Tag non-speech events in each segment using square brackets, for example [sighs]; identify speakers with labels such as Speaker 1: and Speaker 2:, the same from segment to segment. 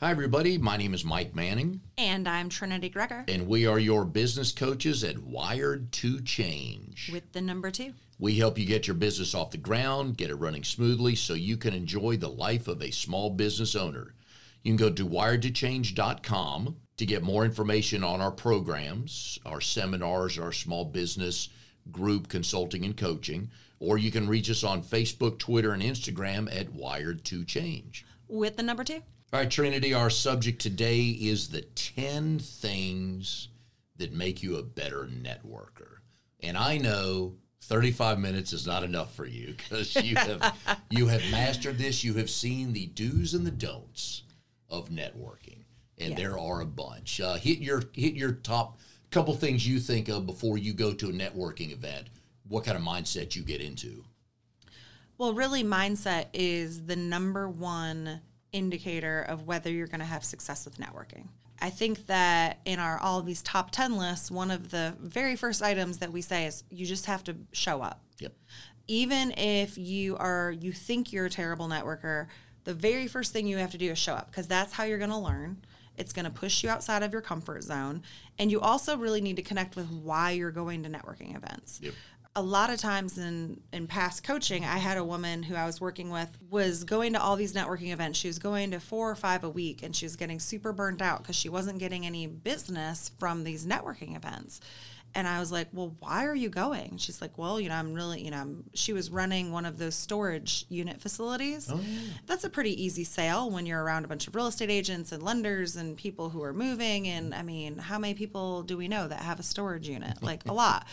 Speaker 1: Hi, everybody. My name is Mike Manning,
Speaker 2: And I'm Trinity Gregor
Speaker 1: and we are your business coaches at Wired to Change.
Speaker 2: with the number two.
Speaker 1: We help you get your business off the ground, get it running smoothly so you can enjoy the life of a small business owner. You can go to wiredtochange.com to get more information on our programs, our seminars, our small business group consulting and coaching, or you can reach us on Facebook, Twitter, and Instagram at Wired to Change.
Speaker 2: With the number two.
Speaker 1: All right, Trinity, our subject today is the 10 things that make you a better networker. And I know 35 minutes is not enough for you because you [laughs] have you have mastered this. You have seen the do's and the don'ts of networking. And
Speaker 2: Yes.
Speaker 1: there are a bunch. Uh, hit your hit your top couple things you think of before you go to a networking event. What kind of mindset you get into?
Speaker 2: Well, really, mindset is the number one indicator of whether you're going to have success with networking. I think that in our all of these top 10 lists, one of the very first items that we say is you just have to show up.
Speaker 1: Yep.
Speaker 2: Even if you are you think you're a terrible networker, the very first thing you have to do is show up because that's how you're going to learn. It's going to push you outside of your comfort zone, and you also really need to connect with why you're going to networking events
Speaker 1: Yep.
Speaker 2: A lot of times in in past coaching i had a woman who i was working with was going to all these networking events. She was going to four or five a week and she was getting super burned out because she wasn't getting any business from these networking events. And i was like well why are you going? She's like well you know i'm really you know I'm, she was running one of those storage unit facilities. Oh, That's a pretty easy sale when you're around a bunch of real estate agents and lenders and people who are moving. And i mean how many people do we know that have a storage unit? Like a lot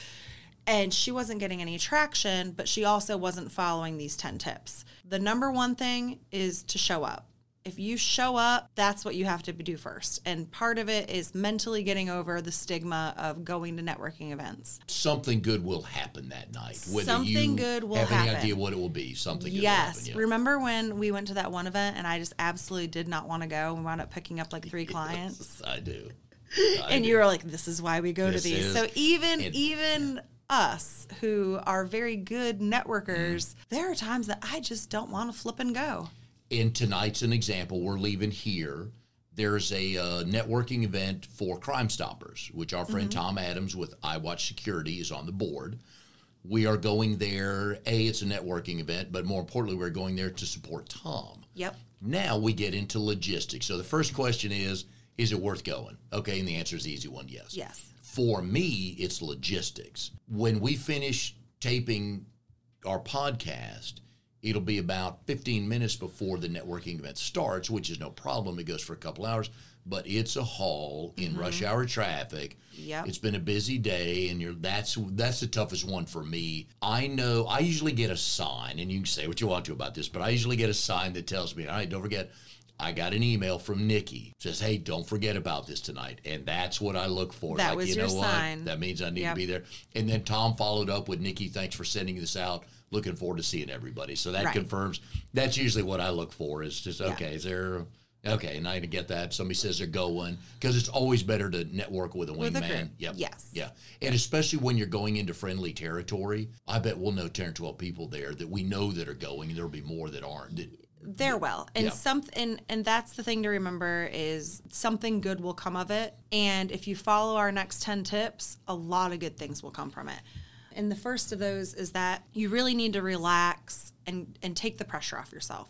Speaker 2: and she wasn't getting any traction, but she also wasn't following these 10 tips. The number one thing is to show up. If you show up, that's what you have to do first. And part of it is mentally getting over the stigma of going to networking events.
Speaker 1: something good will happen that night. Whether
Speaker 2: Something
Speaker 1: you
Speaker 2: good will
Speaker 1: have any idea what it will be, something good
Speaker 2: yes.
Speaker 1: will happen.
Speaker 2: Remember when we went to that one event and I just absolutely did not want to go? We wound up picking up like three [laughs] clients.
Speaker 1: I do. [laughs] I
Speaker 2: and
Speaker 1: do.
Speaker 2: you were like, "This is why we go
Speaker 1: This
Speaker 2: to these."
Speaker 1: is-
Speaker 2: so even even us who are very good networkers,
Speaker 1: Mm.
Speaker 2: there are times that I just don't want to flip and go.
Speaker 1: And tonight's an example. We're leaving here. There's a uh, networking event for Crime Stoppers, which our friend
Speaker 2: Mm-hmm.
Speaker 1: Tom Adams with iWatch Security is on the board. We are going there. A, it's a networking event, but more importantly, we're going there to support Tom.
Speaker 2: Yep.
Speaker 1: Now we get into logistics. So the first question is, is it worth going? Okay, and the answer is the easy one, yes.
Speaker 2: Yes.
Speaker 1: For me, it's logistics. When we finish taping our podcast, it'll be about 15 minutes before the networking event starts, which is no problem. It goes for a couple hours, but it's a haul in mm-hmm. rush hour traffic.
Speaker 2: Yep.
Speaker 1: It's been a busy day, and you're that's that's the toughest one for me. I know I usually get a sign, and you can say what you want to about this, but I usually get a sign that tells me, all right, don't forget. I got an email from Nikki says, "Hey, don't forget about this tonight," and that's what I look for.
Speaker 2: That
Speaker 1: like,
Speaker 2: was
Speaker 1: you
Speaker 2: your
Speaker 1: know what?
Speaker 2: sign.
Speaker 1: That means I need
Speaker 2: Yep.
Speaker 1: to be there. And then Tom followed up with Nikki, "Thanks for sending this out. Looking forward to seeing everybody." So that
Speaker 2: Right.
Speaker 1: confirms. That's usually what I look for. Is just okay. Is there okay? And I get that. Somebody says they're going because it's always better to network with a wingman. Yep.
Speaker 2: Yes.
Speaker 1: Yeah. And especially when you're going into friendly territory, I bet we'll know 10 or 12 people there that we know that are going, and there'll be more that aren't. That,
Speaker 2: There well And
Speaker 1: Yeah.
Speaker 2: some and, and that's the thing to remember is something good will come of it. And if you follow our next 10 tips, a lot of good things will come from it. And the first of those is that you really need to relax and, and take the pressure off yourself.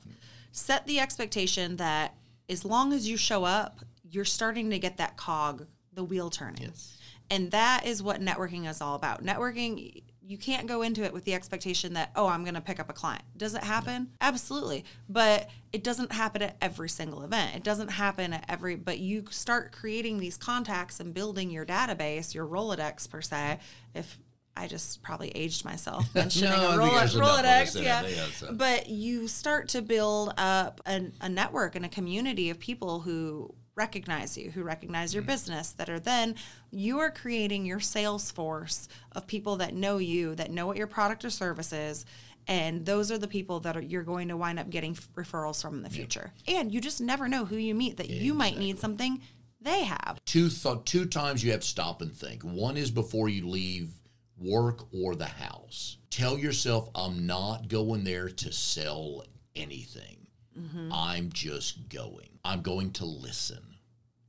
Speaker 2: Set the expectation that as long as you show up, you're starting to get that cog, the wheel turning.
Speaker 1: Yes.
Speaker 2: And that is what networking is all about. Networking, you can't go into it with the expectation that, oh, I'm going to pick up a client. Does it happen? Absolutely. But it doesn't happen at every single event. It doesn't happen at every, but you start creating these contacts and building your database, your Rolodex per se. If I just probably aged myself [laughs] mentioning
Speaker 1: No,
Speaker 2: a
Speaker 1: think
Speaker 2: Rolo-
Speaker 1: there's enough of us
Speaker 2: Rolodex.
Speaker 1: that
Speaker 2: Yeah.
Speaker 1: so.
Speaker 2: But you start to build up an, a network and a community of people who recognize you, who recognize your mm-hmm. business, that are then you are creating your sales force of people that know you, that know what your product or service is. And those are the people that are, you're going to wind up getting f- referrals from in the future. And you just never know who you meet that you might need something they have.
Speaker 1: two th- two times you have to stop and think. One is before you leave work or the house. Tell yourself, I'm not going there to sell anything. Mm-hmm. I'm just going. I'm going to listen.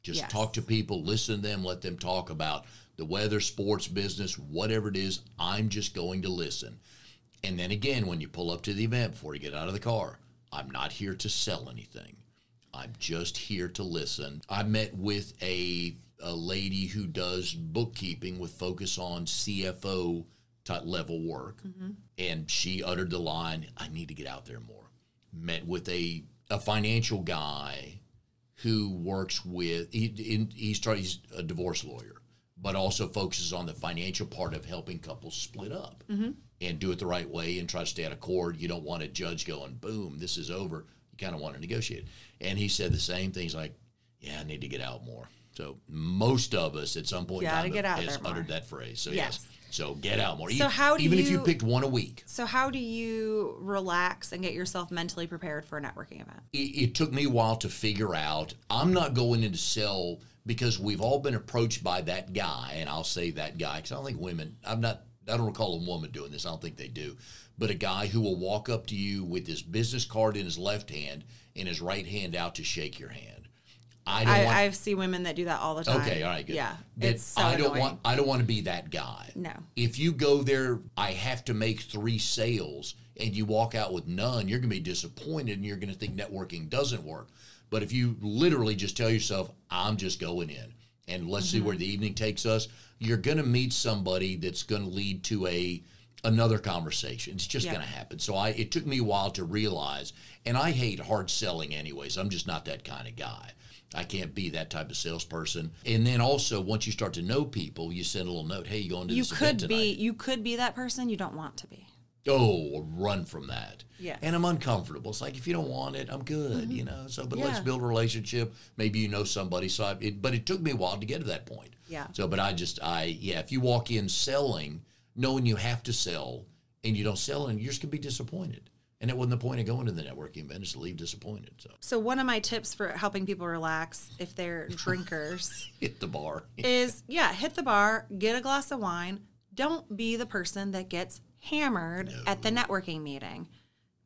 Speaker 1: Just
Speaker 2: Yes.
Speaker 1: talk to people, listen to them, let them talk about the weather, sports, business, whatever it is. I'm just going to listen. And then again, when you pull up to the event before you get out of the car, I'm not here to sell anything. I'm just here to listen. I met with a, a lady who does bookkeeping with focus on CFO type level work. Mm-hmm. And she uttered the line, I need to get out there more. Met with a, a financial guy who works with, he, in, he started, he's a divorce lawyer, but also focuses on the financial part of helping couples split up mm-hmm. and do it the right way and try to stay out of court. You don't want a judge going, boom, this is over. You kind of want to negotiate. And he said the same things like, yeah, I need to get out more. So most of us at some point in
Speaker 2: Gotta
Speaker 1: time
Speaker 2: get out
Speaker 1: has uttered that phrase. So
Speaker 2: Yes.
Speaker 1: yes. So get out more.
Speaker 2: So
Speaker 1: even,
Speaker 2: how do
Speaker 1: even if you
Speaker 2: you-
Speaker 1: picked one a week.
Speaker 2: So, how do you relax and get yourself mentally prepared for a networking event?
Speaker 1: it, it took me a while to figure out I'm not going in to sell because we've all been approached by that guy, and I'll say that guy because I don't think women, I'm not, I don't recall a woman doing this. I don't think they do. But a guy who will walk up to you with his business card in his left hand and his right hand out to shake your hand. I don't
Speaker 2: I,
Speaker 1: want.
Speaker 2: See women that do that all the time.
Speaker 1: Okay, all right, good.
Speaker 2: Yeah,
Speaker 1: That
Speaker 2: it's so
Speaker 1: I don't
Speaker 2: annoying.
Speaker 1: want. I don't want to be that guy.
Speaker 2: No.
Speaker 1: If you go there, I have to make three sales, and you walk out with none. You're going to be disappointed, and you're going to think networking doesn't work. But if you literally just tell yourself, "I'm just going in," and let's see
Speaker 2: Mm-hmm.
Speaker 1: where the evening takes us, you're going to meet somebody that's going to lead to a another conversation. It's just
Speaker 2: Yeah.
Speaker 1: going to happen. So I it took me a while to realize, and I hate hard selling anyways. I'm just not that kind of guy. I can't be that type of salesperson. And then also, once you start to know people, you send a little note, "Hey, you going to
Speaker 2: You
Speaker 1: this event
Speaker 2: could
Speaker 1: tonight?"
Speaker 2: be you could be that person you don't want to be.
Speaker 1: oh, run from that.
Speaker 2: Yeah.
Speaker 1: And I'm uncomfortable. It's like if you don't want it, I'm good, you know. So, but let's
Speaker 2: Mm-hmm.
Speaker 1: Build a relationship. Maybe you know somebody. So, I, it, but it took me a while to get to that point.
Speaker 2: Yeah.
Speaker 1: So, but I just, I, yeah, if you walk in selling, knowing you have to sell, and you don't sell, and you're just gonna be disappointed. And it wasn't the point of going to the networking event is to leave disappointed. So,
Speaker 2: So one of my tips for helping people relax if they're [laughs] drinkers
Speaker 1: hit the bar.
Speaker 2: is yeah, hit the bar, get a glass of wine. Don't be the person that gets hammered at the networking meeting.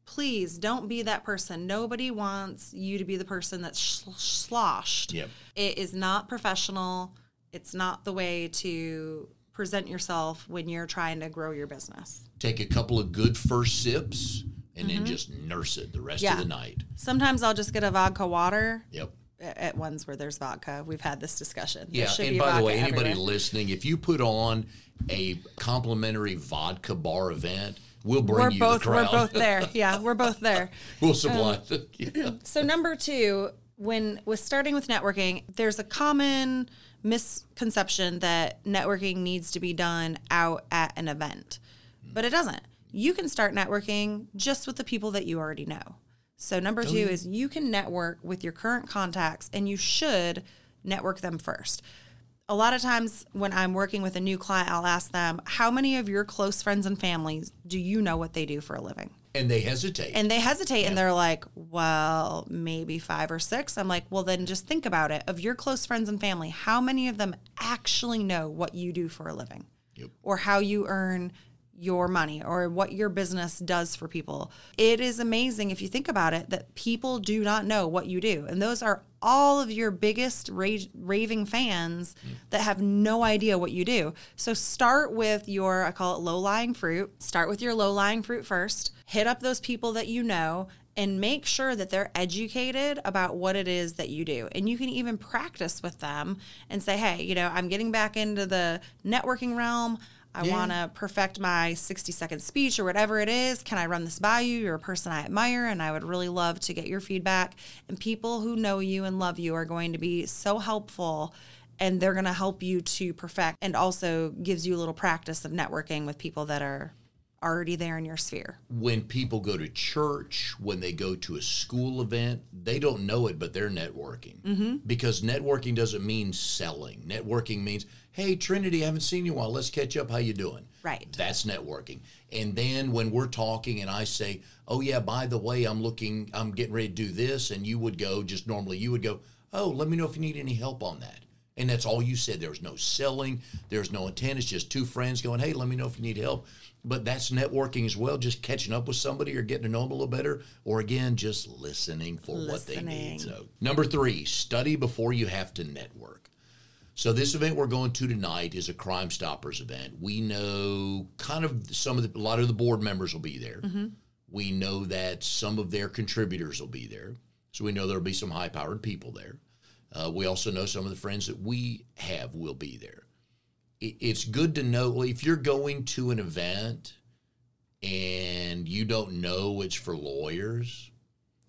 Speaker 2: Please don't be that person. Nobody wants you to be the person that's sh- sloshed.
Speaker 1: Yep.
Speaker 2: It is not professional. It's not the way to present yourself when you're trying to grow your business.
Speaker 1: Take a couple of good first sips, and then just nurse it the rest
Speaker 2: Mm-hmm. Yeah.
Speaker 1: of the night.
Speaker 2: Sometimes I'll just get a vodka water
Speaker 1: Yep.
Speaker 2: at ones where there's vodka. We've had this discussion.
Speaker 1: Yeah, and by the way, anybody
Speaker 2: everywhere.
Speaker 1: listening, if you put on a complimentary vodka bar event, we'll bring
Speaker 2: we're
Speaker 1: you
Speaker 2: both
Speaker 1: the
Speaker 2: we're both there. [laughs] Yeah, we're both there. [laughs]
Speaker 1: we'll supply the yeah.
Speaker 2: So number two, when with starting with networking, there's a common misconception that networking needs to be done out at an event, but it doesn't. You can start networking just with the people that you already know. So number two is you can network with your current contacts, and you should network them first. A lot of times when I'm working with a new client, I'll ask them, "How many of your close friends and families do you know what they do for a living?"
Speaker 1: And they hesitate.
Speaker 2: And they hesitate and they're like, well, maybe five or six. I'm like, well, then just think about it. Of your close friends and family, how many of them actually know what you do for a living
Speaker 1: Yep.
Speaker 2: or how you earn your money or what your business does for people? It is amazing if you think about it that people do not know what you do. And those are all of your biggest ra- raving fans that have no idea what you do. So start with your, I call it low lying fruit. Start with your low lying fruit first. Hit up those people that you know and make sure that they're educated about what it is that you do. And you can even practice with them and say, hey, you know, I'm getting back into the networking realm. I
Speaker 1: Yeah.
Speaker 2: want to perfect my 60 second speech or whatever it is. Can I run this by you? You're a person I admire, and I would really love to get your feedback. And people who know you and love you are going to be so helpful and they're going to help you to perfect and also gives you a little practice of networking with people that are already there in your sphere.
Speaker 1: when people go to church, when they go to a school event, they don't know it, but they're networking. Mm-hmm. Because networking doesn't mean selling. Networking means, hey, Trinity, I haven't seen you in a while. Let's catch up. How you doing?
Speaker 2: Right.
Speaker 1: That's networking. And then when we're talking and I say, oh, yeah, by the way, I'm looking, I'm getting ready to do this. And you would go, just normally, you would go, oh, let me know if you need any help on that. And that's all you said. There's no selling, there's no intent. It's just two friends going, hey, let me know if you need help. But that's networking as well, just catching up with somebody or getting to know them a little better, or again, just listening for what they need. So, number three, study before you have to network. So this event we're going to tonight is a Crime Stoppers event. We know kind of some of the, a lot of the board members will be there. We know that some of their contributors will be there. So we know there'll be some high-powered people there. Uh, we also know some of the friends that we have will be there. It, it's good to know if you're going to an event and you don't know it's for lawyers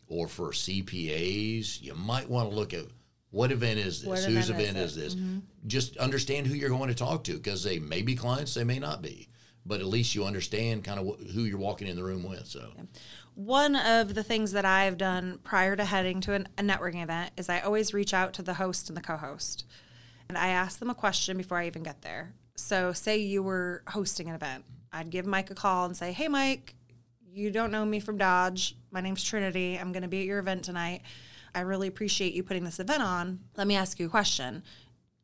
Speaker 1: or for CPAs, you might want to look at what event is this?
Speaker 2: What
Speaker 1: Whose
Speaker 2: event
Speaker 1: event
Speaker 2: is
Speaker 1: is,
Speaker 2: it? Mm-hmm.
Speaker 1: this? Just understand who you're going to talk to because they may be clients, they may not be, but at least you understand kind of wh- who you're walking in the room with. So
Speaker 2: One of the things that I've done prior to heading to an, a networking event is I always reach out to the host and the co host. And I ask them a question before I even get there. So, say you were hosting an event, I'd give Mike a call and say, Hey, Mike, you don't know me from Dodge. My name's Trinity. I'm going to be at your event tonight. I really appreciate you putting this event on. Let me ask you a question.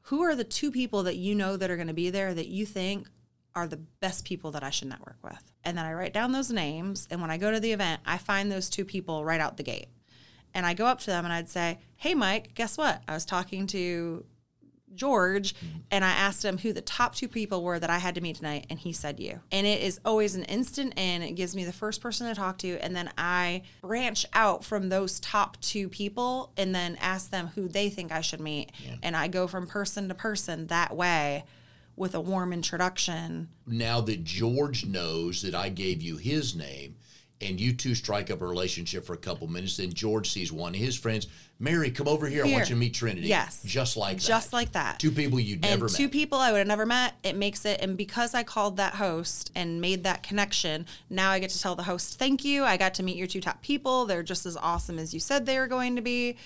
Speaker 2: Who are the two people that you know that are going to be there that you think are the best people that I should network with? And then I write down those names. And when I go to the event, I find those two people right out the gate. And I go up to them and I'd say, Hey, Mike, guess what? I was talking to George and I asked him who the top two people were that I had to meet tonight, and he said you. And it is always an instant in. It gives me the first person to talk to, and then I branch out from those top two people and then ask them who they think I should meet. And I go from person to person that way with a warm introduction.
Speaker 1: now that George knows that I gave you his name and you two strike up a relationship for a couple minutes, then George sees one of his friends, Mary, come over here. I want you to meet Trinity.
Speaker 2: Yes.
Speaker 1: Just like that.
Speaker 2: Just like that.
Speaker 1: Two people you'd
Speaker 2: and
Speaker 1: never
Speaker 2: two
Speaker 1: met.
Speaker 2: people I would have never met. It makes it, and because I called that host and made that connection, now I get to tell the host, "Thank you. I got to meet your two top people. They're just as awesome as you said they were going to be."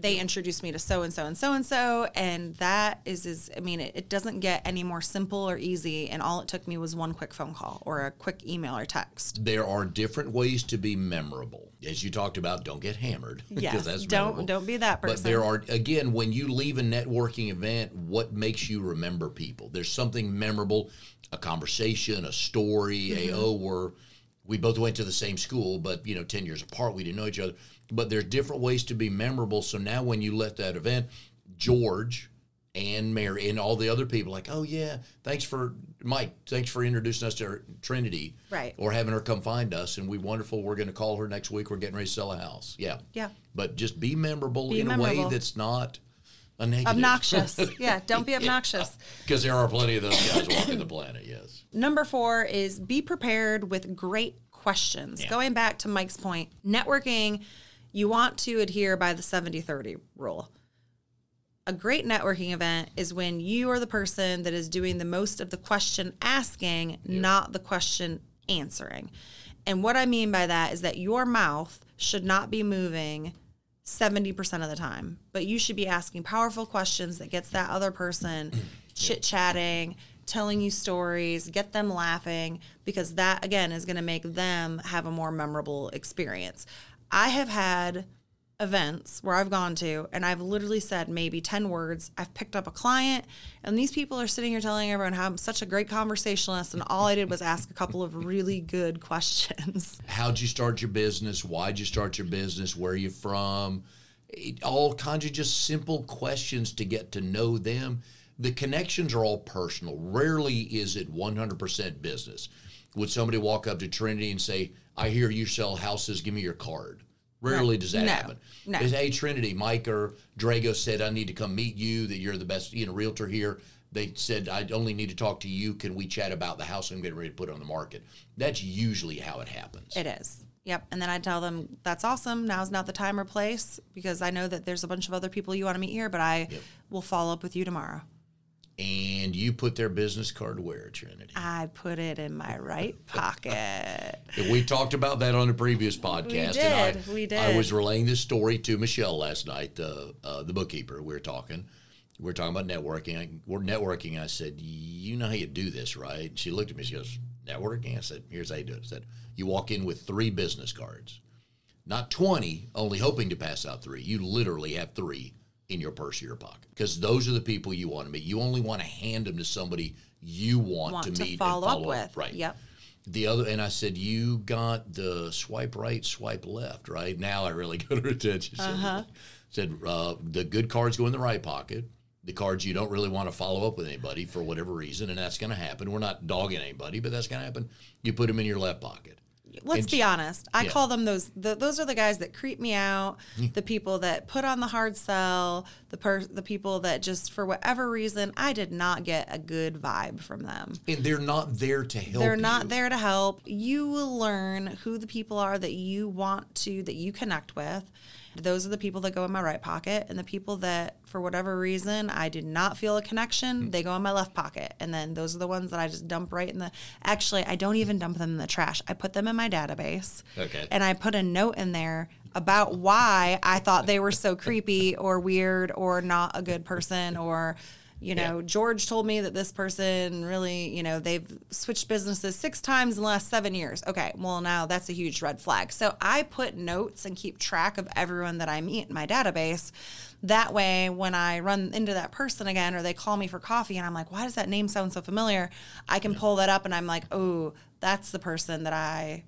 Speaker 2: They introduced me to so and so and so and so, and that is is. I mean, it, it doesn't get any more simple or easy. And all it took me was one quick phone call or a quick email or text.
Speaker 1: there are different ways to be memorable. As you talked about, don't get hammered.
Speaker 2: Yes,
Speaker 1: that's
Speaker 2: don't
Speaker 1: memorable.
Speaker 2: don't be that person.
Speaker 1: But there are again, when you leave a networking event, what makes you remember people? There's something memorable, a conversation, a story,
Speaker 2: Mm-hmm.
Speaker 1: a oh, we're we both went to the same school, but you know, ten years apart, we didn't know each other. But there's different ways to be memorable. So now, when you let that event, George and Mary and all the other people, like, oh yeah, thanks for Mike, thanks for introducing us to Trinity,
Speaker 2: Right.
Speaker 1: Or having her come find us, and we wonderful. We're going to call her next week. We're getting ready to sell a house. Yeah,
Speaker 2: Yeah.
Speaker 1: but just be memorable
Speaker 2: Be
Speaker 1: in a way that's not a negative.
Speaker 2: obnoxious. [laughs] yeah, don't be obnoxious. [laughs]
Speaker 1: Because there are plenty of those guys walking the planet, yes.
Speaker 2: Number four is be prepared with great questions. Going back to Mike's point, networking, you want to adhere by the 70 30 rule. A great networking event is when you are the person that is doing the most of the question asking, not the question answering. And what I mean by that is that your mouth should not be moving 70% of the time, but you should be asking powerful questions that gets that other person [clears throat] chit chatting, telling you stories, get them laughing, because that again is going to make them have a more memorable experience. I have had events where I've gone to and I've literally said maybe 10 words. I've picked up a client and these people are sitting here telling everyone how I'm such a great conversationalist and all I did was ask a couple of really good [laughs] questions.
Speaker 1: How'd you start your business? Why'd you start your business? Where are you from? It, all kinds of just simple questions to get to know them. The connections are all personal. Rarely is it 100% business. Would somebody walk up to Trinity and say, I hear you sell houses, give me your card? Rarely does that
Speaker 2: No,
Speaker 1: happen.
Speaker 2: no.
Speaker 1: It's, hey, Trinity, Mike or Drago said, I need to come meet you, that you're the best you know, realtor here. They said, I only need to talk to you. Can we chat about the house I'm getting ready to put on the market? That's usually how it happens.
Speaker 2: It is. Yep. And then I tell them, that's awesome. Now's not the time or place because I know that there's a bunch of other people you want to meet here, but I will follow up with you tomorrow.
Speaker 1: And you put their business card where, Trinity?
Speaker 2: I put it in my right [laughs] pocket.
Speaker 1: we talked about that on the previous podcast. and
Speaker 2: did,
Speaker 1: I,
Speaker 2: we
Speaker 1: I was relaying this story to Michelle last night, the uh, the bookkeeper. We were talking. We were talking about networking. I, we're networking. I said, "You know how you do this, right?" She looked at me. She goes, "Networking." I said, "Here's how you do it." I said, "You walk in with three business cards, not twenty, only hoping to pass out three. You literally have three in your purse or your pocket because those are the people you want to meet. You only want to hand them to somebody you want,
Speaker 2: Want
Speaker 1: to
Speaker 2: to
Speaker 1: meet
Speaker 2: follow
Speaker 1: and
Speaker 2: up
Speaker 1: follow up
Speaker 2: with.
Speaker 1: Right.
Speaker 2: Yep.
Speaker 1: The other, and I said, you got the swipe right, swipe left, right? Now I really [laughs] got her attention. Said,
Speaker 2: Uh-huh.
Speaker 1: said uh, the good cards go in the right pocket. The cards you don't really want to follow up with anybody for whatever reason, and that's going to happen. We're not dogging anybody, but that's going to happen. You put them in your left pocket.
Speaker 2: Let's be honest. I
Speaker 1: yeah.
Speaker 2: call them those. The, those are the guys that creep me out. The people that put on the hard sell. The per, the people that just for whatever reason I did not get a good vibe from them.
Speaker 1: And they're not there to help.
Speaker 2: They're not
Speaker 1: you.
Speaker 2: there to help. You will learn who the people are that you want to that you connect with. Those are the people that go in my right pocket, and the people that, for whatever reason, I did not feel a connection,
Speaker 1: Hmm.
Speaker 2: they go in my left pocket. And then those are the ones that I just dump right in the. Actually, I don't even dump them in the trash. I put them in my database.
Speaker 1: Okay.
Speaker 2: And I put a note in there about why I thought they were so creepy or weird or not a good person or. You know,
Speaker 1: Yeah.
Speaker 2: George told me that this person really, you know, they've switched businesses six times in the last seven years. Okay, well, now that's a huge red flag. So I put notes and keep track of everyone that I meet in my database. That way, when I run into that person again or they call me for coffee and I'm like, why does that name sound so familiar? I can pull that up and I'm like, oh, that's the person that I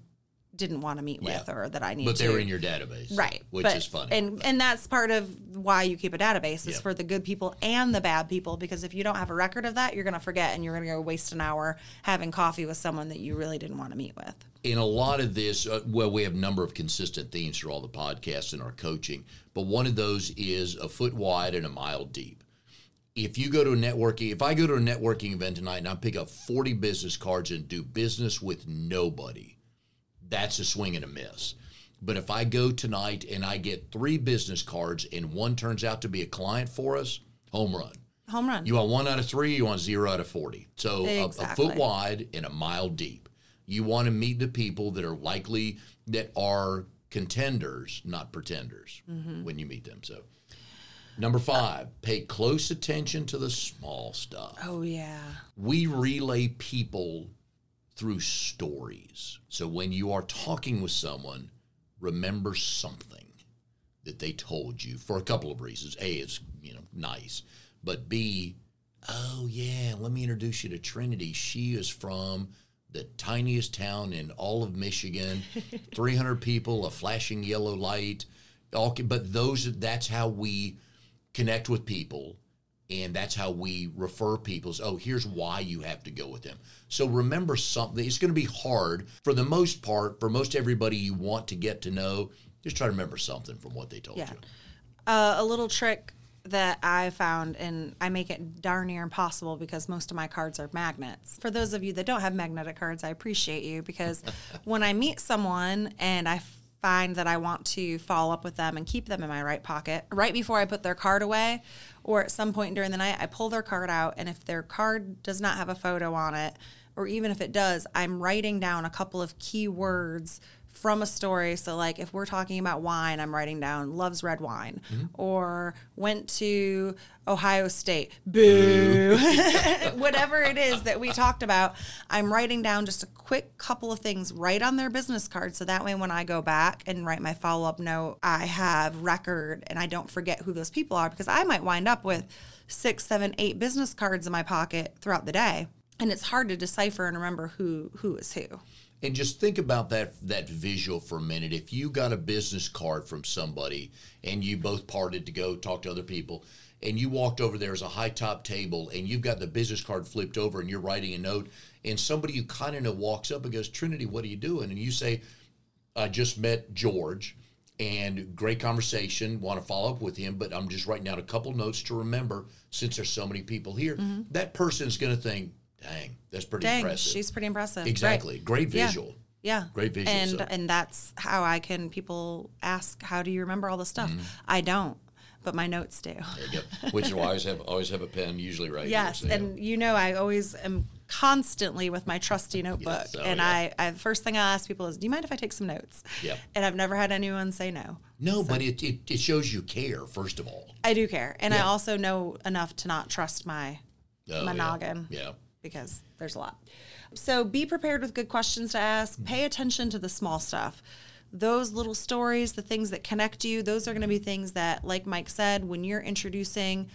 Speaker 2: didn't want to meet with
Speaker 1: Yeah.
Speaker 2: or that I need
Speaker 1: But
Speaker 2: to.
Speaker 1: they're in your database,
Speaker 2: Right.
Speaker 1: Which
Speaker 2: but-
Speaker 1: is funny.
Speaker 2: And and that's part of why you keep a database is
Speaker 1: Yeah.
Speaker 2: for the good people and the bad people because if you don't have a record of that, you're going to forget and you're going to go waste an hour having coffee with someone that you really didn't want to meet with.
Speaker 1: in a lot of this, uh, well, we have a number of consistent themes through all the podcasts and our coaching, but one of those is a foot wide and a mile deep. If you go to a networking, if I go to a networking event tonight and I pick up 40 business cards and do business with nobody, that's a swing and a miss. But if I go tonight and I get three business cards and one turns out to be a client for us, home run.
Speaker 2: Home run.
Speaker 1: You want one out of three, you want zero out of 40. So a- a, foot wide and a mile deep. You want to meet the people that are likely, that are contenders, not pretenders
Speaker 2: Mm-hmm.
Speaker 1: when you meet them. So, number five, pay close attention to the small stuff.
Speaker 2: oh yeah.
Speaker 1: We relay people through stories. So when you are talking with someone, remember something that they told you for a couple of reasons. A, it's you know nice, but B, oh yeah, let me introduce you to Trinity. She is from the tiniest town in all of Michigan, [laughs] 300 people, a flashing yellow light. All, but those that's how we connect with people and that's how we refer people. Oh, here's why you have to go with them. So remember something. It's going to be hard for the most part for most everybody you want to get to know. Just try to remember something from what they told
Speaker 2: Yeah.
Speaker 1: you.
Speaker 2: Uh, a little trick that I found, and I make it darn near impossible because most of my cards are magnets. For those of you that don't have magnetic cards, I appreciate you because [laughs] when I meet someone and I find that I want to follow up with them and keep them in my right pocket, right before I put their card away, or at some point during the night, I pull their card out, and if their card does not have a photo on it, or even if it does, I'm writing down a couple of key words from a story. So, like if we're talking about wine, I'm writing down loves red wine, mm-hmm. or went to Ohio State, boo. [laughs] Whatever it is that we talked about, I'm writing down just a quick couple of things right on their business card. So that way, when I go back and write my follow up note, I have record and I don't forget who those people are because I might wind up with six, seven, eight business cards in my pocket throughout the day. And it's hard to decipher and remember who who is who.
Speaker 1: And just think about that that visual for a minute. If you got a business card from somebody and you both parted to go talk to other people, and you walked over there as a high top table and you've got the business card flipped over and you're writing a note, and somebody you kind of know walks up and goes, Trinity, what are you doing? And you say, I just met George and great conversation. Want to follow up with him, but I'm just writing down a couple notes to remember since there's so many people here. Mm-hmm. That person's going to think, dang, that's pretty
Speaker 2: Dang,
Speaker 1: impressive.
Speaker 2: she's pretty impressive. Right.
Speaker 1: exactly. Great visual.
Speaker 2: Yeah.
Speaker 1: Great visual,
Speaker 2: And
Speaker 1: so.
Speaker 2: and that's how I can people ask, how do you remember all the stuff?
Speaker 1: Mm-hmm.
Speaker 2: I don't, but my notes do.
Speaker 1: Which is why I always have always have a pen, usually right
Speaker 2: Yes,
Speaker 1: here. so,
Speaker 2: and you know I always am constantly with my trusty notebook,
Speaker 1: Yes, oh,
Speaker 2: and
Speaker 1: yeah.
Speaker 2: I, I first thing I ask people is, "Do you mind if I take some notes?"
Speaker 1: Yep.
Speaker 2: And I've never had anyone say no.
Speaker 1: no, but it, it it shows you care first of all.
Speaker 2: I do care, and I also know enough to not trust my
Speaker 1: Oh,
Speaker 2: my
Speaker 1: yeah.
Speaker 2: noggin.
Speaker 1: Yeah.
Speaker 2: Because there's a lot. So be prepared with good questions to ask.
Speaker 1: Mm-hmm.
Speaker 2: Pay attention to the small stuff. those little stories, the things that connect you, those are going to be things that, like Mike said, when you're introducing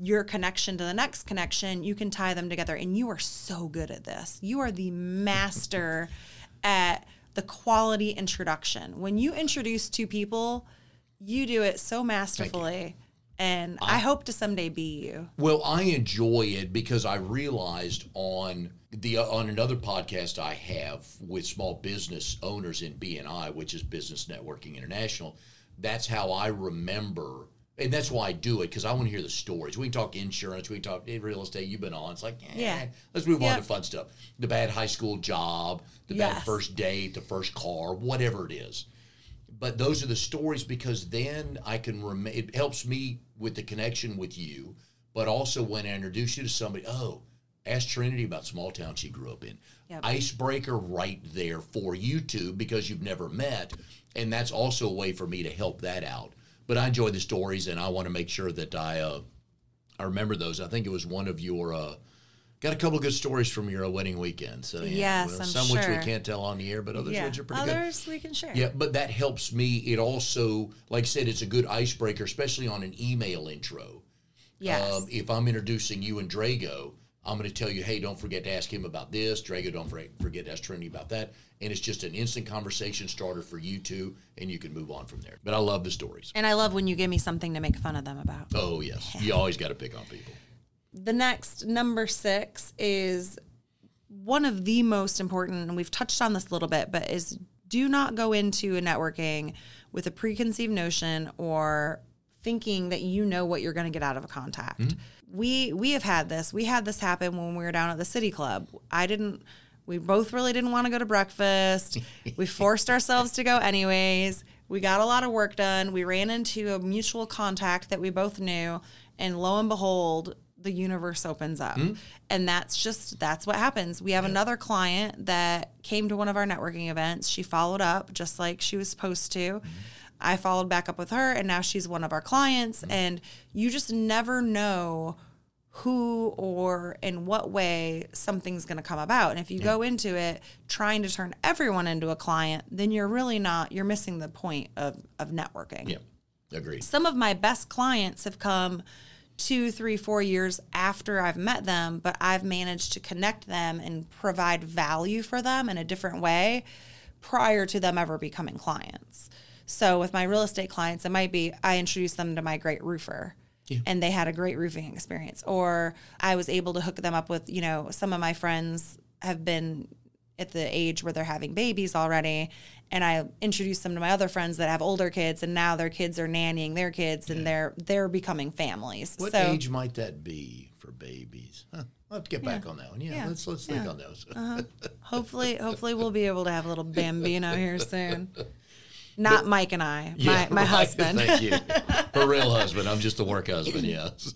Speaker 2: your connection to the next connection, you can tie them together. And you are so good at this. You are the master at the quality introduction. When you introduce two people, you do it so masterfully. And I, I hope to someday be you.
Speaker 1: Well, I enjoy it because I realized on the on another podcast I have with small business owners in BNI, which is Business Networking International, that's how I remember and that's why I do it because I want to hear the stories. We can talk insurance, we can talk real estate. You've been on. It's like, eh, yeah, let's move yep. on to fun stuff. The bad high school job, the yes. bad first date, the first car, whatever it is. But those are the stories because then I can rem- It helps me with the connection with you, but also when I introduce you to somebody. Oh, ask Trinity about small town she grew up in. Yep. Icebreaker right there for you two because you've never met, and that's also a way for me to help that out but I enjoy the stories, and I want to make sure that I uh, I remember those. I think it was one of your uh, got a couple of good stories from your wedding weekend. So
Speaker 2: yeah, yes, well,
Speaker 1: some
Speaker 2: sure.
Speaker 1: which we can't tell on the air, but others
Speaker 2: yeah.
Speaker 1: which are pretty
Speaker 2: others
Speaker 1: good.
Speaker 2: Others we can share.
Speaker 1: Yeah, but that helps me. It also, like I said, it's a good icebreaker, especially on an email intro.
Speaker 2: Yes. Um,
Speaker 1: if I'm introducing you and Drago, I'm going to tell you, hey, don't forget to ask him about this. Drago, don't forget to ask Trinity about that. And it's just an instant conversation starter for you two, and you can move on from there. But I love the stories.
Speaker 2: And I love when you give me something to make fun of them about.
Speaker 1: Oh, yes. You always got to pick on people.
Speaker 2: The next, number six, is one of the most important, and we've touched on this a little bit, but is do not go into a networking with a preconceived notion or thinking that you know what you're going to get out of a contact. Mm-hmm we we have had this. We had this happen when we were down at the city club. I didn't we both really didn't want to go to breakfast. [laughs] we forced ourselves to go anyways. We got a lot of work done. We ran into a mutual contact that we both knew and lo and behold, the universe opens up. Mm-hmm. And that's just that's what happens. We have yeah. another client that came to one of our networking events. She followed up just like she was supposed to. Mm-hmm I followed back up with her, and now she's one of our clients. Mm-hmm. And you just never know who or in what way something's going to come about. And if you yeah. go into it trying to turn everyone into a client, then you're really not, you're missing the point of, of networking.
Speaker 1: Yeah, agreed.
Speaker 2: Some of my best clients have come two, three, four years after I've met them, but I've managed to connect them and provide value for them in a different way prior to them ever becoming clients. So with my real estate clients, it might be I introduced them to my great roofer. Yeah. And they had a great roofing experience. Or I was able to hook them up with, you know, some of my friends have been at the age where they're having babies already and I introduced them to my other friends that have older kids and now their kids are nannying their kids and yeah. they're they're becoming families.
Speaker 1: What so, age might that be for babies? Huh. I'll have to get yeah. back on that one. Yeah, yeah. let's let's think on those.
Speaker 2: uh-huh. [laughs] hopefully, hopefully we'll be able to have a little bambino here [laughs] soon. Not but, Mike and I. My my right. [laughs] husband.
Speaker 1: Thank you. Her real husband. I'm just a work husband. Yes.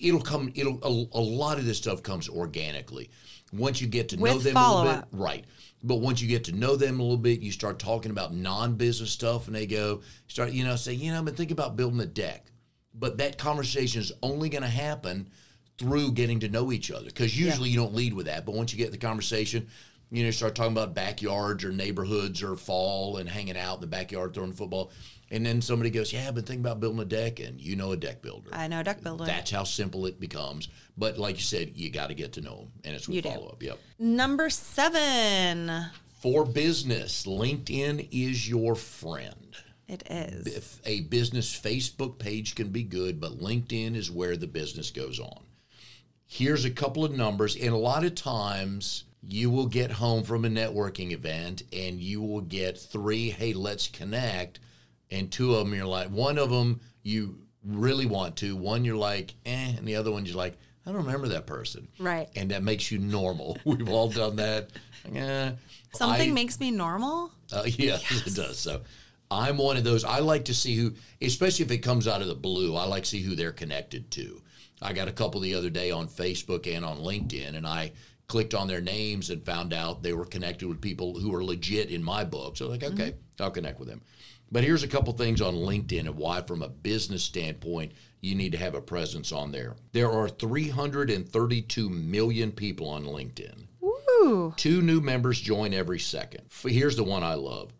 Speaker 1: It'll come. It'll a, a, lot of this stuff comes organically. Once you get to
Speaker 2: With
Speaker 1: know them a little bit, right? But once you get to know them a little bit, you start talking about non-business stuff, and they go start. You know, say, you know, I've been thinking about building a deck, but that conversation is only going to happen through getting to know each other because usually yeah. you don't lead with that. But once you get the conversation, you know, start talking about backyards or neighborhoods or fall and hanging out in the backyard throwing football. And then somebody goes, Yeah, I've been thinking about building a deck, and you know a deck builder.
Speaker 2: I know a deck builder.
Speaker 1: That's how simple it becomes. But like you said, you got to get to know them, and it's with follow up. Yep.
Speaker 2: Number seven.
Speaker 1: For business, LinkedIn is your friend.
Speaker 2: It is.
Speaker 1: If a business Facebook page can be good, but LinkedIn is where the business goes on. Here's a couple of numbers, and a lot of times you will get home from a networking event and you will get three, hey, let's connect. And two of them, you're like, one of them you really want to, one you're like, eh, and the other one you're like, I don't remember that person.
Speaker 2: Right.
Speaker 1: And that makes you normal. [laughs] We've all done that. Eh,
Speaker 2: Something I, makes me normal?
Speaker 1: Uh, [laughs] yeah, yes. it does. So I'm one of those. I like to see who, especially if it comes out of the blue, I like to see who they're connected to. I got a couple the other day on Facebook and on LinkedIn, and I clicked on their names and found out they were connected with people who are legit in my book. So like, okay, mm-hmm. I'll connect with them. But here's a couple things on LinkedIn and why, from a business standpoint, you need to have a presence on there. There are 332 million people on LinkedIn.
Speaker 2: Woo.
Speaker 1: Two new members join every second. Here's the one I love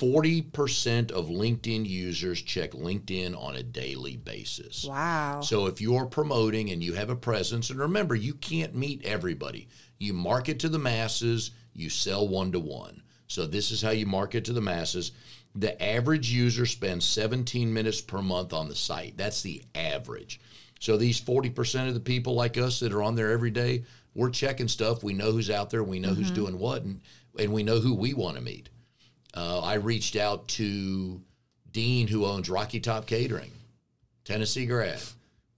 Speaker 1: 40% of LinkedIn users check LinkedIn on a daily basis.
Speaker 2: Wow.
Speaker 1: So if you're promoting and you have a presence, and remember, you can't meet everybody. You market to the masses, you sell one to one. So this is how you market to the masses. The average user spends 17 minutes per month on the site. That's the average. So these 40% of the people like us that are on there every day, we're checking stuff. We know who's out there, we know who's mm-hmm. doing what, and, and we know who we want to meet. Uh, I reached out to Dean, who owns Rocky Top Catering, Tennessee grad.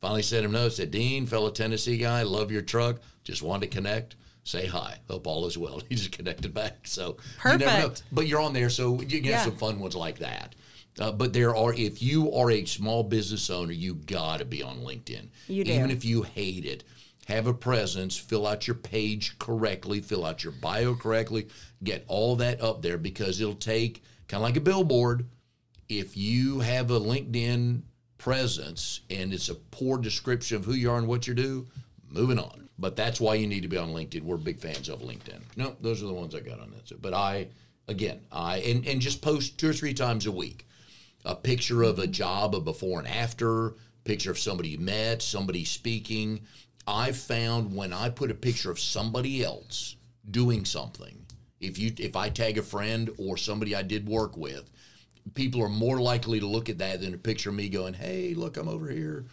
Speaker 1: Finally sent him notes. Said, Dean, fellow Tennessee guy, love your truck. Just wanted to connect. Say hi. Hope all is well. [laughs] He just connected back. So you never know.
Speaker 2: Perfect.
Speaker 1: But you're on there, so you can have
Speaker 2: Yeah.
Speaker 1: some fun ones like that. Uh, but there are, if you are a small business owner, you got to be on LinkedIn.
Speaker 2: You do.
Speaker 1: Even if you hate it, have a presence, fill out your page correctly, fill out your bio correctly, get all that up there because it'll take kind of like a billboard. If you have a LinkedIn presence and it's a poor description of who you are and what you do, moving on. But that's why you need to be on LinkedIn. We're big fans of LinkedIn. No, those are the ones I got on that. But I, again, I and, and just post two or three times a week a picture of a job, a before and after, picture of somebody you met, somebody speaking. I found when I put a picture of somebody else doing something, if you if I tag a friend or somebody I did work with, people are more likely to look at that than a picture of me going, "Hey, look, I'm over here."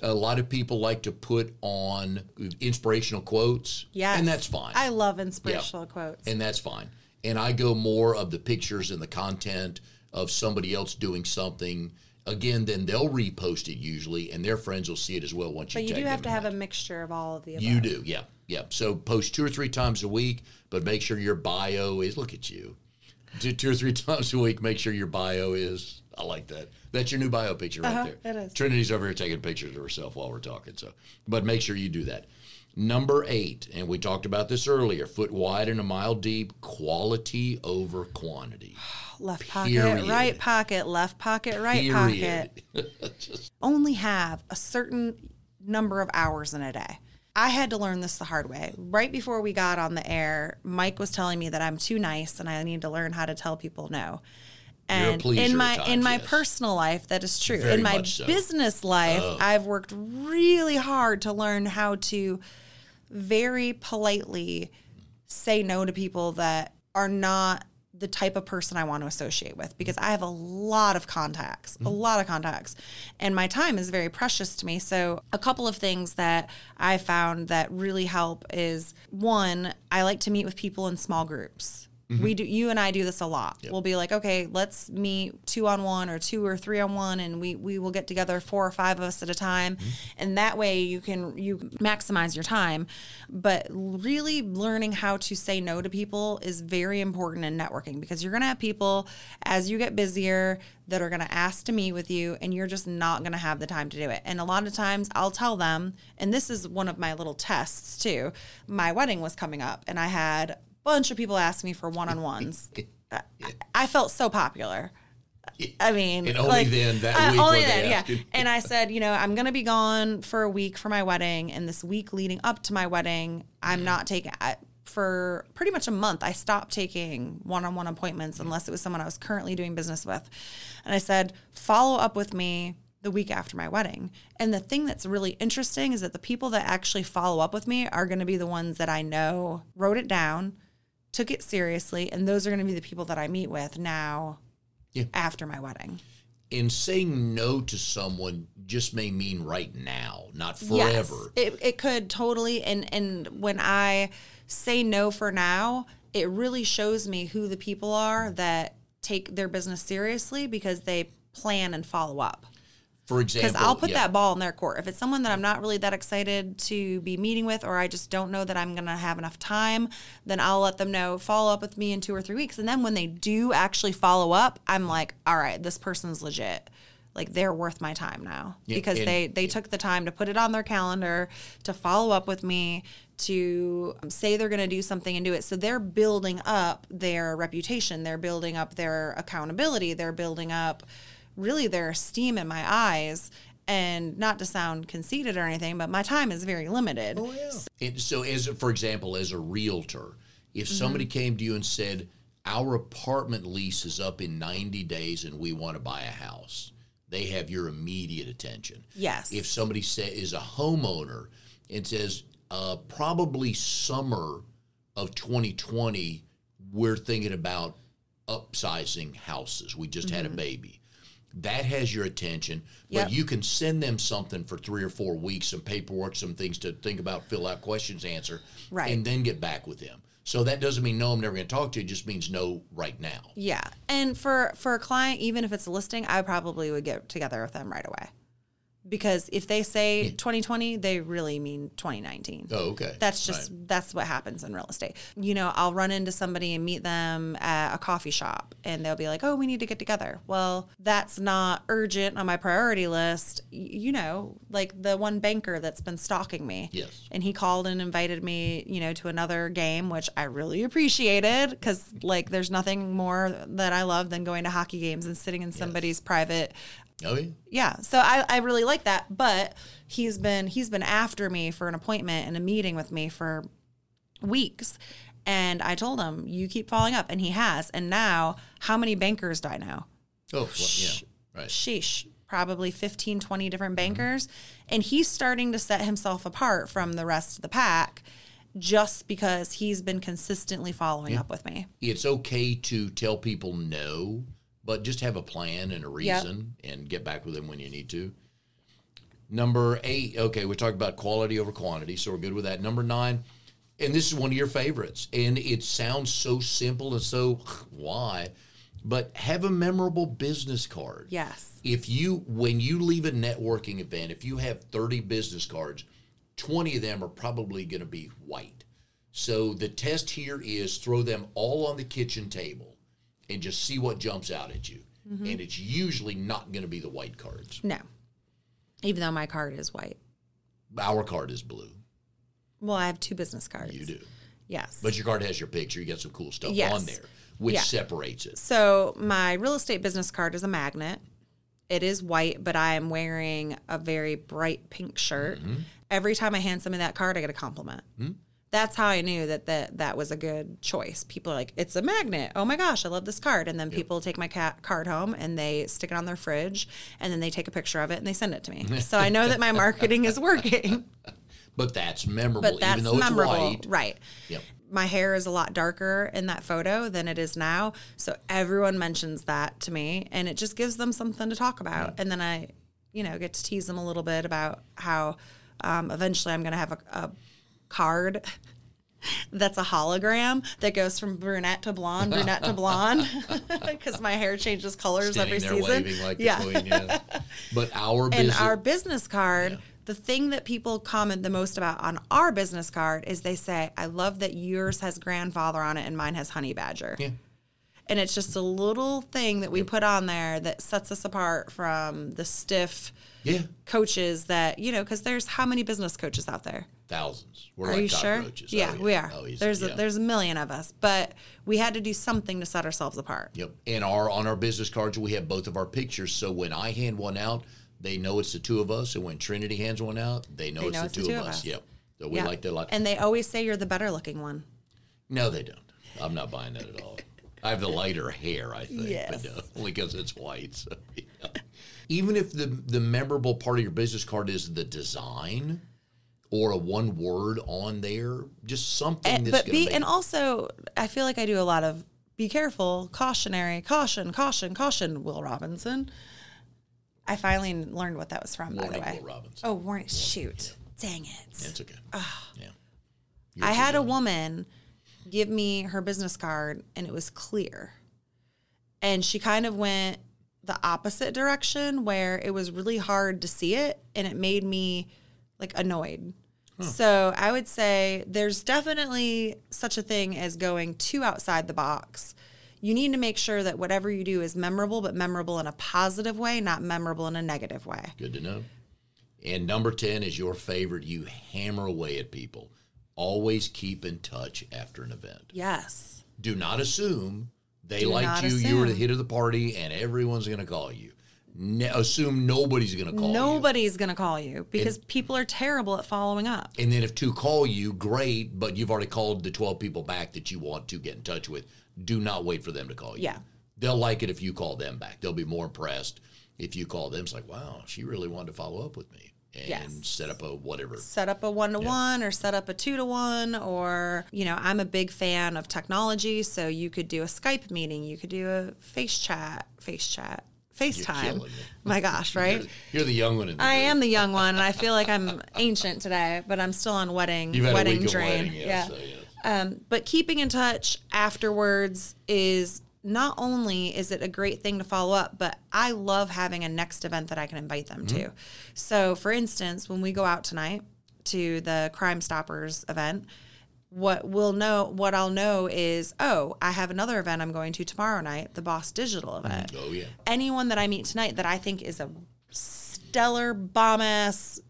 Speaker 1: A lot of people like to put on inspirational quotes,
Speaker 2: Yeah.
Speaker 1: and that's fine
Speaker 2: I love inspirational quotes.
Speaker 1: and that's fine. And I go more of the pictures and the content of somebody else doing something. Again, then they'll repost it usually, and their friends will see it as well once you.
Speaker 2: but you do have to have
Speaker 1: that.
Speaker 2: a mixture of all of the above.
Speaker 1: You do, yeah, yeah. So post two or three times a week, but make sure your bio is. Look at you, do two or three [laughs] times a week. Make sure your bio is. I like that. That's your new bio picture right
Speaker 2: Uh-huh,
Speaker 1: there.
Speaker 2: it is.
Speaker 1: Trinity's over here taking pictures of herself while we're talking. So, but make sure you do that. Number eight, and we talked about this earlier: foot wide and a mile deep. Quality over quantity. [sighs]
Speaker 2: Left pocket,
Speaker 1: Period.
Speaker 2: right pocket, left pocket, right pocket.
Speaker 1: Just [laughs]
Speaker 2: only have a certain number of hours in a day. I had to learn this the hard way. Right before we got on the air, Mike was telling me that I'm too nice and I need to learn how to tell people no. And in my
Speaker 1: times,
Speaker 2: in my
Speaker 1: yes.
Speaker 2: personal life, that is true.
Speaker 1: Very
Speaker 2: in my
Speaker 1: so.
Speaker 2: business life,
Speaker 1: Oh.
Speaker 2: I've worked really hard to learn how to very politely say no to people that are not the type of person I want to associate with because I have a lot of contacts, a lot of contacts, and my time is very precious to me. So, a couple of things that I found that really help is one, I like to meet with people in small groups. We mm-hmm. do, you and I do this a lot. We'll be like, okay, let's meet two on one or two or three on one, and we we will get together four or five of us at a time, mm-hmm. and that way you can you maximize your time. But really learning how to say no to people is very important in networking because you're gonna have people as you get busier that are gonna ask to meet with you, and you're just not gonna have the time to do it. And a lot of times I'll tell them, and this is one of my little tests too. My wedding was coming up, and I had bunch of people asked me for one-on-ones. [laughs] I, I felt so popular. I mean,
Speaker 1: And only then, that uh, week,
Speaker 2: only
Speaker 1: were they
Speaker 2: then, yeah. [laughs] And I said, you know, I'm gonna be gone for a week for my wedding, and this week leading up to my wedding, I'm mm-hmm. not taking. I, for pretty much a month, I stopped taking one-on-one appointments mm-hmm. unless it was someone I was currently doing business with. And I said, follow up with me the week after my wedding. And the thing that's really interesting is that the people that actually follow up with me are going to be the ones that I know wrote it down, took it seriously, and those are going to be the people that I meet with now
Speaker 1: Yeah.
Speaker 2: after my wedding.
Speaker 1: and saying no to someone just may mean right now, not
Speaker 2: Yes,
Speaker 1: forever.
Speaker 2: it, it could totally. And, and when I say no for now, it really shows me who the people are that take their business seriously because they plan and follow up.
Speaker 1: For example,
Speaker 2: Because I'll put
Speaker 1: yeah,
Speaker 2: that ball in their court. If it's someone that I'm not really that excited to be meeting with, or I just don't know that I'm going to have enough time, then I'll let them know, follow up with me in two or three weeks. And then when they do actually follow up, I'm like, all right, this person's legit. Like they're worth my time now
Speaker 1: Yeah,
Speaker 2: because
Speaker 1: and-
Speaker 2: they they took the time to put it on their calendar to follow up with me to say they're going to do something and do it. So they're building up their reputation, they're building up their accountability, they're building up really their esteem in my eyes. And not to sound conceited or anything, but my time is very limited.
Speaker 1: Oh, yeah. And so, as for example, as a realtor, if
Speaker 2: Mm-hmm.
Speaker 1: somebody came to you and said, our apartment lease is up in 90 days and we want to buy a house, they have your immediate attention.
Speaker 2: Yes.
Speaker 1: If somebody say, is a homeowner and says, uh, probably summer of 2020, we're thinking about upsizing houses. We just had a baby. That has your attention, but
Speaker 2: Yep.
Speaker 1: you can send them something for three or four weeks, some paperwork, some things to think about, fill out questions, answer,
Speaker 2: Right.
Speaker 1: and then get back with them. So that doesn't mean no, I'm never going to talk to you. It just means no right now.
Speaker 2: Yeah. And for for a client, even if it's a listing, I probably would get together with them right away. Because if they say hmm. 2020, they really mean 2019.
Speaker 1: Oh, okay.
Speaker 2: That's just that's what happens in real estate. You know, I'll run into somebody and meet them at a coffee shop and they'll be like, "Oh, we need to get together." Well, that's not urgent on my priority list. You know, like the one banker that's been stalking me.
Speaker 1: Yes.
Speaker 2: And he called and invited me, you know, to another game, which I really appreciated cuz like there's nothing more that I love than going to hockey games and sitting in somebody's private
Speaker 1: Oh, yeah.
Speaker 2: yeah so I, I really like that but he's been he's been after me for an appointment and a meeting with me for weeks. And i told him you keep following up and he has. And now how many bankers do i know?
Speaker 1: Oh, well, yeah. Right.
Speaker 2: sheesh. Probably 15 20 different bankers. And he's starting to set himself apart from the rest of the pack just because he's been consistently following up with me.
Speaker 1: It's okay to tell people no, but just have a plan and a reason and get back with them when you need to. Number eight, okay, we talked about quality over quantity, so we're good with that. Number nine, and this is one of your favorites, and it sounds so simple and so [laughs] why, but have a memorable business card.
Speaker 2: yes
Speaker 1: If you, when you leave a networking event, if you have 30 business cards, 20 of them are probably going to be white. So the test here is throw them all on the kitchen table and just see what jumps out at you. And it's usually not going to be the white cards.
Speaker 2: no even though my card is white
Speaker 1: Our card is blue.
Speaker 2: well i have two business cards
Speaker 1: You do.
Speaker 2: yes
Speaker 1: But your card has your picture. You got some cool stuff
Speaker 2: Yes.
Speaker 1: on there, which
Speaker 2: Yeah.
Speaker 1: separates it.
Speaker 2: So my real estate business card is a magnet. It is white, but I am wearing a very bright pink shirt.
Speaker 1: Mm-hmm.
Speaker 2: Every time I hand somebody that card, I get a compliment.
Speaker 1: Hmm?
Speaker 2: That's how I knew that, that that was a good choice. People are like, "It's a magnet. Oh my gosh, I love this card." And then people take my cat card home and they stick it on their fridge, and then they take a picture of it and they send it to me. so I know that my marketing is working. [laughs]
Speaker 1: But that's memorable,
Speaker 2: But that's
Speaker 1: even though
Speaker 2: memorable,
Speaker 1: it's white.
Speaker 2: right?
Speaker 1: Yep.
Speaker 2: my hair is a lot darker in that photo than it is now. So everyone mentions that to me and it just gives them something to talk about. And then I, you know, get to tease them a little bit about how um, eventually I'm going to have a, a card [laughs] that's a hologram that goes from brunette to blonde, brunette to blonde, [laughs] because my hair changes colors
Speaker 1: Standing
Speaker 2: every season.
Speaker 1: like
Speaker 2: yeah.
Speaker 1: queen. Yeah. [laughs] But our
Speaker 2: And
Speaker 1: business,
Speaker 2: our business card, the thing that people comment the most about on our business card is they say, I love that yours has grandfather on it and mine has honey badger.
Speaker 1: Yeah.
Speaker 2: And it's just a little thing that we put on there that sets us apart from the stiff
Speaker 1: yeah,
Speaker 2: coaches that, you know, because there's how many business coaches out there?
Speaker 1: Thousands. We're
Speaker 2: Are
Speaker 1: like
Speaker 2: you sure?
Speaker 1: cockroaches. Oh,
Speaker 2: Yeah, we are.
Speaker 1: Oh,
Speaker 2: there's
Speaker 1: yeah.
Speaker 2: a, there's a million of us, but we had to do something to set ourselves apart.
Speaker 1: Yep. And our on our business cards we have both of our pictures. So when I hand one out, they know it's the two of us, and when Trinity hands one out, they know,
Speaker 2: They
Speaker 1: it's,
Speaker 2: know
Speaker 1: the
Speaker 2: it's the
Speaker 1: two,
Speaker 2: two
Speaker 1: of
Speaker 2: of
Speaker 1: us.
Speaker 2: us.
Speaker 1: Yep. So we
Speaker 2: Yeah.
Speaker 1: like that a lot.
Speaker 2: And they always say you're the better looking one.
Speaker 1: no, they don't. I'm not buying that at all. I have the lighter hair, I think,
Speaker 2: Yes.
Speaker 1: but no, only [laughs] because it's white. So, yeah. Even if the the memorable part of your business card is the design or a one word on there, just something
Speaker 2: And,
Speaker 1: that's
Speaker 2: but be and also I feel like I do a lot of be careful, cautionary, caution, caution, caution. Will Robinson. I finally learned what that was from. by the way.
Speaker 1: Will Robbins.
Speaker 2: Oh, warning! Shoot! Dang it!
Speaker 1: It's okay. yeah.
Speaker 2: I had a woman give me her business card, and it was clear, and she kind of went the opposite direction where it was really hard to see it, and it made me like annoyed. Hmm. So I would say there's definitely such a thing as going too outside the box. You need to make sure that whatever you do is memorable, but memorable in a positive way, not memorable in a negative way.
Speaker 1: Good to know. And number 10 is your favorite. You hammer away at people. Always keep in touch after an event.
Speaker 2: Yes.
Speaker 1: Do not assume they
Speaker 2: Do
Speaker 1: liked you, you were the hit of the party, and everyone's going to call you. Ne- assume nobody's going to call you.
Speaker 2: Nobody's going to call you because people are terrible at following up.
Speaker 1: And then if two call you, great, but you've already called the 12 people back that you want to get in touch with. Do not wait for them to call you.
Speaker 2: Yeah.
Speaker 1: They'll like it if you call them back. They'll be more impressed if you call them. It's like, wow, she really wanted to follow up with me and
Speaker 2: Yes.
Speaker 1: set up a whatever.
Speaker 2: set up a one to one or set up a two to one or you know i'm a big fan of technology so you could do a skype meeting you could do a face chat face chat facetime my gosh right
Speaker 1: You're, you're the young one in the
Speaker 2: i
Speaker 1: group.
Speaker 2: am the young one and i feel like i'm ancient today but i'm still on wedding
Speaker 1: You've
Speaker 2: wedding drain
Speaker 1: wedding, yeah.
Speaker 2: yeah
Speaker 1: So, yeah.
Speaker 2: um, but keeping in touch afterwards is not only is it a great thing to follow up, but I love having a next event that I can invite them
Speaker 1: Mm-hmm.
Speaker 2: to. So, for instance, when we go out tonight to the Crime Stoppers event, what we'll know, what I'll know is, oh, I have another event I'm going to tomorrow night, the Boss Digital mm-hmm. event.
Speaker 1: Oh, yeah.
Speaker 2: Anyone that I meet tonight that I think is a stellar bomb ass,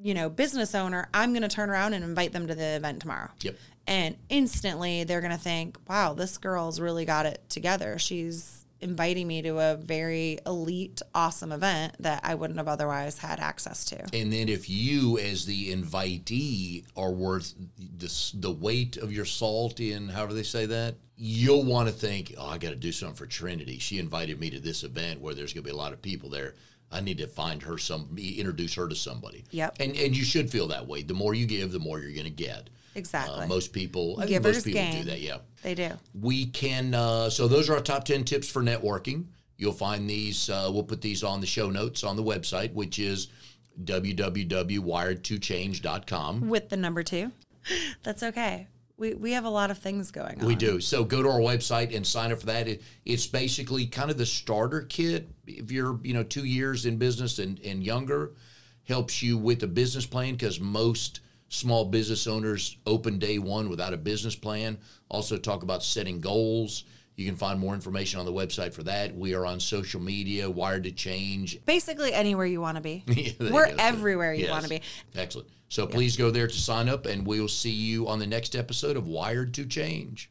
Speaker 2: you know, business owner, I'm going to turn around and invite them to the event tomorrow.
Speaker 1: Yep.
Speaker 2: And instantly they're going to think, wow, this girl's really got it together. She's inviting me to a very elite, awesome event that I wouldn't have otherwise had access to.
Speaker 1: And then if you, as the invitee, are worth the, the weight of your salt in, however they say that, you'll want to think, oh, I got to do something for Trinity. She invited me to this event where there's going to be a lot of people there. I need to find her some, introduce her to somebody.
Speaker 2: Yep.
Speaker 1: And and you should feel that way. The more you give, the more you're going to get.
Speaker 2: Exactly.
Speaker 1: Uh, most people, I
Speaker 2: Givers
Speaker 1: most people
Speaker 2: gain.
Speaker 1: do that. Yeah.
Speaker 2: They do.
Speaker 1: We can. Uh, so those are our top ten tips for networking. You'll find these. Uh, we'll put these on the show notes on the website, which is www.wired2change.com.
Speaker 2: With the number two. That's okay. We, we have a lot of things going on.
Speaker 1: We do. So go to our website and sign up for that. It, it's basically kind of the starter kit. If you're, you know, two years in business and, and younger, helps you with a business plan because most small business owners open day one without a business plan. Also talk about setting goals. You can find more information on the website for that. We are on social media, Wired to Change.
Speaker 2: Basically, anywhere you want to be. [laughs]
Speaker 1: Yeah,
Speaker 2: We're everywhere you
Speaker 1: Yes.
Speaker 2: want to be.
Speaker 1: Excellent. So please go there to sign up, and we'll see you on the next episode of Wired to Change.